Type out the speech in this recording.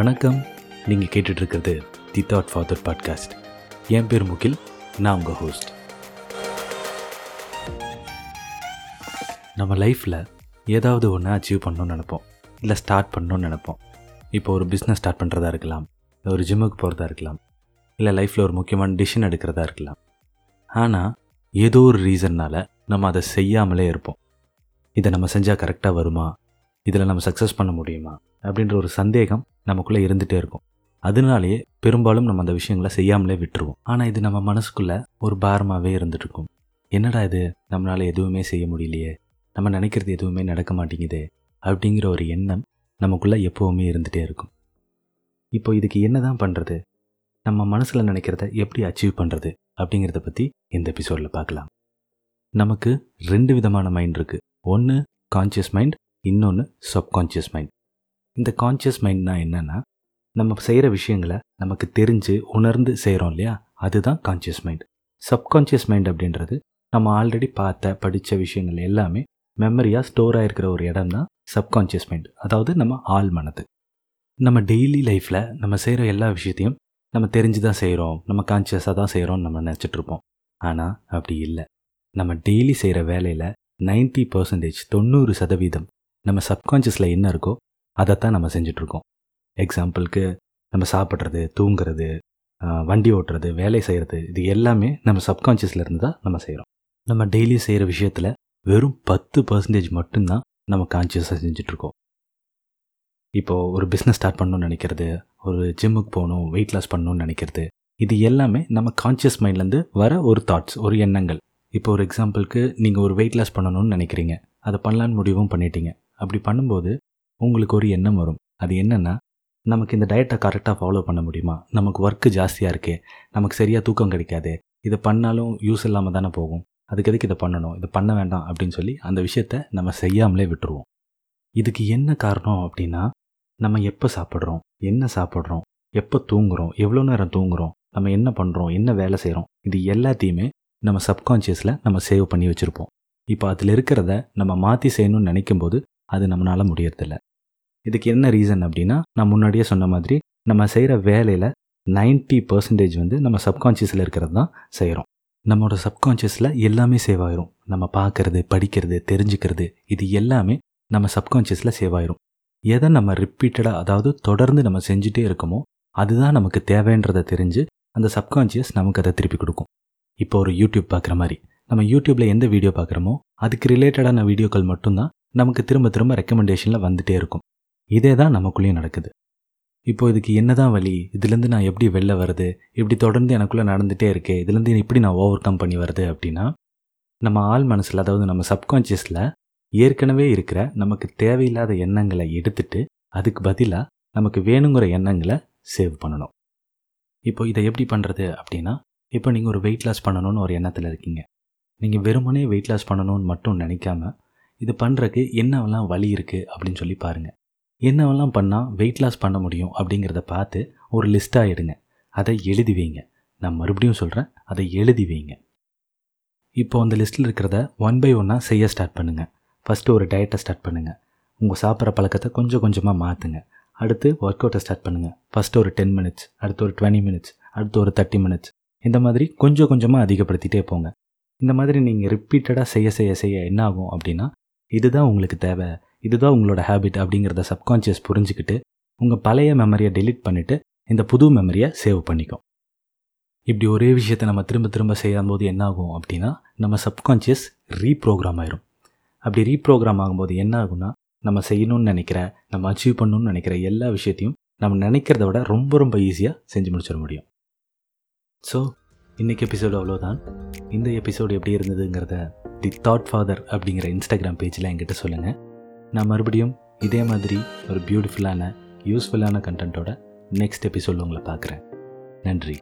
வணக்கம். நீங்கள் கேட்டுட்ருக்கிறது தி தாட் ஃபாதர் பாட்காஸ்ட் என் பேர் முகில் நான் உங்கள் ஹோஸ்ட் நம்ம லைஃப்பில் ஏதாவது ஒன்று அச்சீவ் பண்ணணும்னு நினைப்போம். இல்லை ஸ்டார்ட் பண்ணணும்னு நினைப்போம். இப்போ ஒரு பிஸ்னஸ் ஸ்டார்ட் பண்ணுறதா இருக்கலாம். இல்லை ஒரு ஜிம்முக்கு போகிறதா இருக்கலாம். இல்லை லைஃப்பில் ஒரு முக்கியமான டிசிஷன் எடுக்கிறதா இருக்கலாம். ஆனால் ஏதோ ஒரு ரீசன்னால் நம்ம அதை செய்யாமலே இருப்போம். இதை நம்ம செஞ்சால் கரெக்டாக வருமா? இதில் நம்ம சக்ஸஸ் பண்ண முடியுமா? அப்படின்ற ஒரு சந்தேகம் நமக்குள்ளே இருந்துகிட்டே இருக்கும். அதனாலேயே பெரும்பாலும் நம்ம அந்த விஷயங்களை செய்யாமலே விட்டுருவோம். ஆனால் இது நம்ம மனசுக்குள்ளே ஒரு பாரமாகவே இருந்துட்டு இருக்கும் என்னடா இது? நம்மளால் எதுவுமே செய்ய முடியலையே. நம்ம நினைக்கிறது எதுவுமே நடக்க மாட்டேங்குது. அப்படிங்கிற ஒரு எண்ணம் நமக்குள்ளே எப்போவுமே இருந்துகிட்டே இருக்கும். இப்போ இதுக்கு என்ன தான் பண்ணுறது நம்ம மனசில் நினைக்கிறத எப்படி அச்சீவ் பண்ணுறது அப்படிங்கிறத பற்றி இந்த எபிசோடில் பார்க்கலாம். நமக்கு ரெண்டு விதமான மைண்ட் இருக்குது ஒன்று கான்ஷியஸ் மைண்ட் இன்னொன்று சப்கான்ஷியஸ் மைண்ட் இந்த கான்ஷியஸ் மைண்ட்னா என்னென்னா நம்ம செய்கிற விஷயங்களை நமக்கு தெரிஞ்சு உணர்ந்து செய்கிறோம் இல்லையா? அதுதான் கான்ஷியஸ் மைண்ட் சப்கான்ஷியஸ் மைண்ட் அப்படின்றது நம்ம ஆல்ரெடி பார்த்த படித்த விஷயங்கள் எல்லாமே மெமரியாக ஸ்டோர் ஆகிருக்கிற ஒரு இடம் தான் சப்கான்ஷியஸ் மைண்ட் அதாவது நம்ம ஆள் மனது நம்ம டெய்லி லைஃப்பில் நம்ம செய்கிற எல்லா விஷயத்தையும் நம்ம தெரிஞ்சு தான் செய்கிறோம் நம்ம கான்ஷியஸாக தான் செய்கிறோம்னு நம்ம நினச்சிட்ருப்போம் ஆனால் அப்படி இல்லை. நம்ம டெய்லி செய்கிற வேலையில் நைன்ட்டி பர்சன்டேஜ் தொண்ணூறு சதவீதம் நம்ம சப்கான்ஷியஸில் என்ன இருக்கோ அதைத்தான் நம்ம செஞ்சிட்ருக்கோம். எக்ஸாம்பிளுக்கு நம்ம சாப்பிட்றது தூங்குறது வண்டி ஓட்டுறது வேலை செய்கிறது இது எல்லாமே நம்ம சப்கான்ஷியஸில் இருந்து தான் நம்ம செய்கிறோம் நம்ம டெய்லி செய்கிற விஷயத்தில் வெறும் பத்து பர்சன்டேஜ் மட்டும்தான் நம்ம கான்ஷியஸாக செஞ்சிட்ருக்கோம். இப்போது ஒரு பிஸ்னஸ் ஸ்டார்ட் பண்ணணும்னு நினைக்கிறது ஒரு ஜிம்முக்கு போகணும் வெயிட் லாஸ் பண்ணணும்னு நினைக்கிறது இது எல்லாமே நம்ம கான்ஷியஸ் மைண்ட்லேருந்து வர ஒரு தாட்ஸ் ஒரு எண்ணங்கள். இப்போ ஒரு எக்ஸாம்பிளுக்கு நீங்கள் ஒரு வெயிட் லாஸ் பண்ணணும்னு நினைக்கிறீங்க. அதை பண்ணலான்னு முடிவும் பண்ணிட்டீங்க. அப்படி பண்ணும்போது உங்களுக்கு ஒரு எண்ணம் வரும். அது என்னென்னா நமக்கு இந்த டயட்டை கரெக்டாக ஃபாலோ பண்ண முடியுமா? நமக்கு ஒர்க்கு ஜாஸ்தியாக இருக்கே நமக்கு சரியாக தூக்கம் கிடைக்காது இதை பண்ணாலும் யூஸ் இல்லாமல் தானே போகும். அதுக்கு எதுக்கு இதை பண்ணணும்? இதை பண்ண வேண்டாம் அப்படின்னு சொல்லி அந்த விஷயத்த நம்ம செய்யாமலே விட்டுருவோம். இதுக்கு என்ன காரணம் அப்படின்னா நம்ம எப்போ சாப்பிட்றோம்? என்ன சாப்பிட்றோம்? எப்போ தூங்குறோம்? எவ்வளோ நேரம் தூங்குறோம்? நம்ம என்ன பண்ணுறோம் என்ன வேலை செய்கிறோம் இது எல்லாத்தையுமே நம்ம சப்கான்ஷியஸில் நம்ம சேவ் பண்ணி வச்சுருப்போம். இப்போ அதில் இருக்கிறத நம்ம மாற்றி செய்யணும்னு நினைக்கும் போது அது நம்மளால் முடியறதில்ல. இதுக்கு என்ன ரீசன் அப்படின்னா நான் முன்னாடியே சொன்ன மாதிரி நம்ம செய்கிற வேலையில் 90% பர்சன்டேஜ் வந்து நம்ம சப்கான்ஷியஸில் இருக்கிறது தான் செய்கிறோம் நம்மளோட சப்கான்ஷியஸில் எல்லாமே சேவ் ஆயிரும். நம்ம பார்க்கறது படிக்கிறது தெரிஞ்சுக்கிறது இது எல்லாமே நம்ம சப்கான்ஷியஸில் சேவ் ஆயிரும். எதை நம்ம ரிப்பீட்டடாக அதாவது தொடர்ந்து நம்ம செஞ்சுட்டே இருக்கோமோ அதுதான் நமக்கு தேவைன்றதை தெரிஞ்சு அந்த சப்கான்ஷியஸ் நமக்கு அதை திருப்பி கொடுக்கும். இப்போ ஒரு யூடியூப் பார்க்குற மாதிரி நம்ம யூடியூப்பில் எந்த வீடியோ பார்க்குறோமோ அதுக்கு ரிலேட்டடான வீடியோக்கள் மட்டும்தான் நமக்கு திரும்ப திரும்ப ரெக்கமெண்டேஷனில் வந்துட்டே இருக்கும். இதே தான் நமக்குள்ளேயும் நடக்குது. இப்போ இதுக்கு என்ன தான் வழி? இதுலேருந்து நான் எப்படி வெளில வருது இப்படி தொடர்ந்து எனக்குள்ளே நடந்துகிட்டே இருக்கே இதுலேருந்து இப்படி நான் ஓவர் கம் பண்ணி வருது அப்படின்னா நம்ம ஆள் மனசில் அதாவது நம்ம சப்கான்ஷியஸில் ஏற்கனவே இருக்கிற நமக்கு தேவையில்லாத எண்ணங்களை எடுத்துட்டு அதுக்கு பதிலாக நமக்கு வேணுங்கிற எண்ணங்களை சேவ் பண்ணணும். இப்போ இதை எப்படி பண்ணுறது அப்படின்னா இப்போ நீங்கள் ஒரு வெயிட் லாஸ் பண்ணணும்னு ஒரு எண்ணத்தில் இருக்கீங்க. நீங்கள் வெறுமனே வெயிட் லாஸ் பண்ணணும்னு மட்டும் நினைக்காம இது பண்ணுறக்கு என்னவெல்லாம் வழி இருக்குது அப்படின்னு சொல்லி பாருங்கள் என்னவெல்லாம் பண்ணால் வெயிட் லாஸ் பண்ண முடியும் அப்படிங்கிறத பார்த்து ஒரு லிஸ்ட்டாக எடுங்க. அதை எழுதி வைங்க. நான் மறுபடியும் சொல்கிறேன் அதை எழுதி வைங்க. இப்போ அந்த லிஸ்ட்டில் இருக்கிறத ஒன் பை ஒன்னாக செய்ய ஸ்டார்ட் பண்ணுங்கள் ஃபஸ்ட்டு ஒரு டயட்டை ஸ்டார்ட் பண்ணுங்கள் உங்கள் சாப்பிட்ற பழக்கத்தை கொஞ்சம் கொஞ்சமாக மாற்றுங்க அடுத்து ஒர்க் அவுட்டை ஸ்டார்ட் பண்ணுங்கள் ஃபஸ்ட்டு ஒரு டென் மினிட்ஸ் அடுத்து ஒரு டுவெண்ட்டி மினிட்ஸ் அடுத்து ஒரு தேர்ட்டி மினிட்ஸ் இந்த மாதிரி கொஞ்சம் கொஞ்சமாக அதிகப்படுத்திகிட்டே போங்க. இந்த மாதிரி நீங்கள் ரிப்பீட்டடாக செய்ய செய்ய செய்ய என்ன ஆகும் அப்படின்னா இதுதான் உங்களுக்கு தேவை இதுதான் உங்களோட ஹேபிட் அப்படிங்கிறத சப்கான்ஷியஸ் புரிஞ்சுக்கிட்டு உங்கள் பழைய மெமரியை டெலிட் பண்ணிவிட்டு இந்த புது மெமரியை சேவ் பண்ணிக்கும் இப்படி ஒரே விஷயத்தை நம்ம திரும்ப திரும்ப செய்யும்போது என்ன ஆகும் அப்படின்னா நம்ம சப்கான்ஷியஸ் ரீப்ரோக்ராம் ஆயிரும். அப்படி ரீப்ரோக்ராம் ஆகும்போது என்ன ஆகும்னா நம்ம செய்யணும்னு நினைக்கிற நம்ம அச்சீவ் பண்ணணும்னு நினைக்கிற எல்லா விஷயத்தையும் நம்ம நினைக்கிறத விட ரொம்ப ரொம்ப ஈஸியாக செஞ்சு முடிச்சிட முடியும். ஸோ இன்றைக்கி எபிசோடு அவ்வளோதான் இந்த எபிசோடு எப்படி இருந்ததுங்கிறத தி தாட் ஃபாதர் அப்படிங்கிற இன்ஸ்டாகிராம் பேஜில் என்கிட்ட சொல்லுங்கள் நான் மறுபடியும் இதே மாதிரி ஒரு பியூட்டிஃபுல்லான யூஸ்ஃபுல்லான கண்டென்ட்டோட நெக்ஸ்ட் எபிசோட் உங்களை பார்க்குறேன். நன்றி.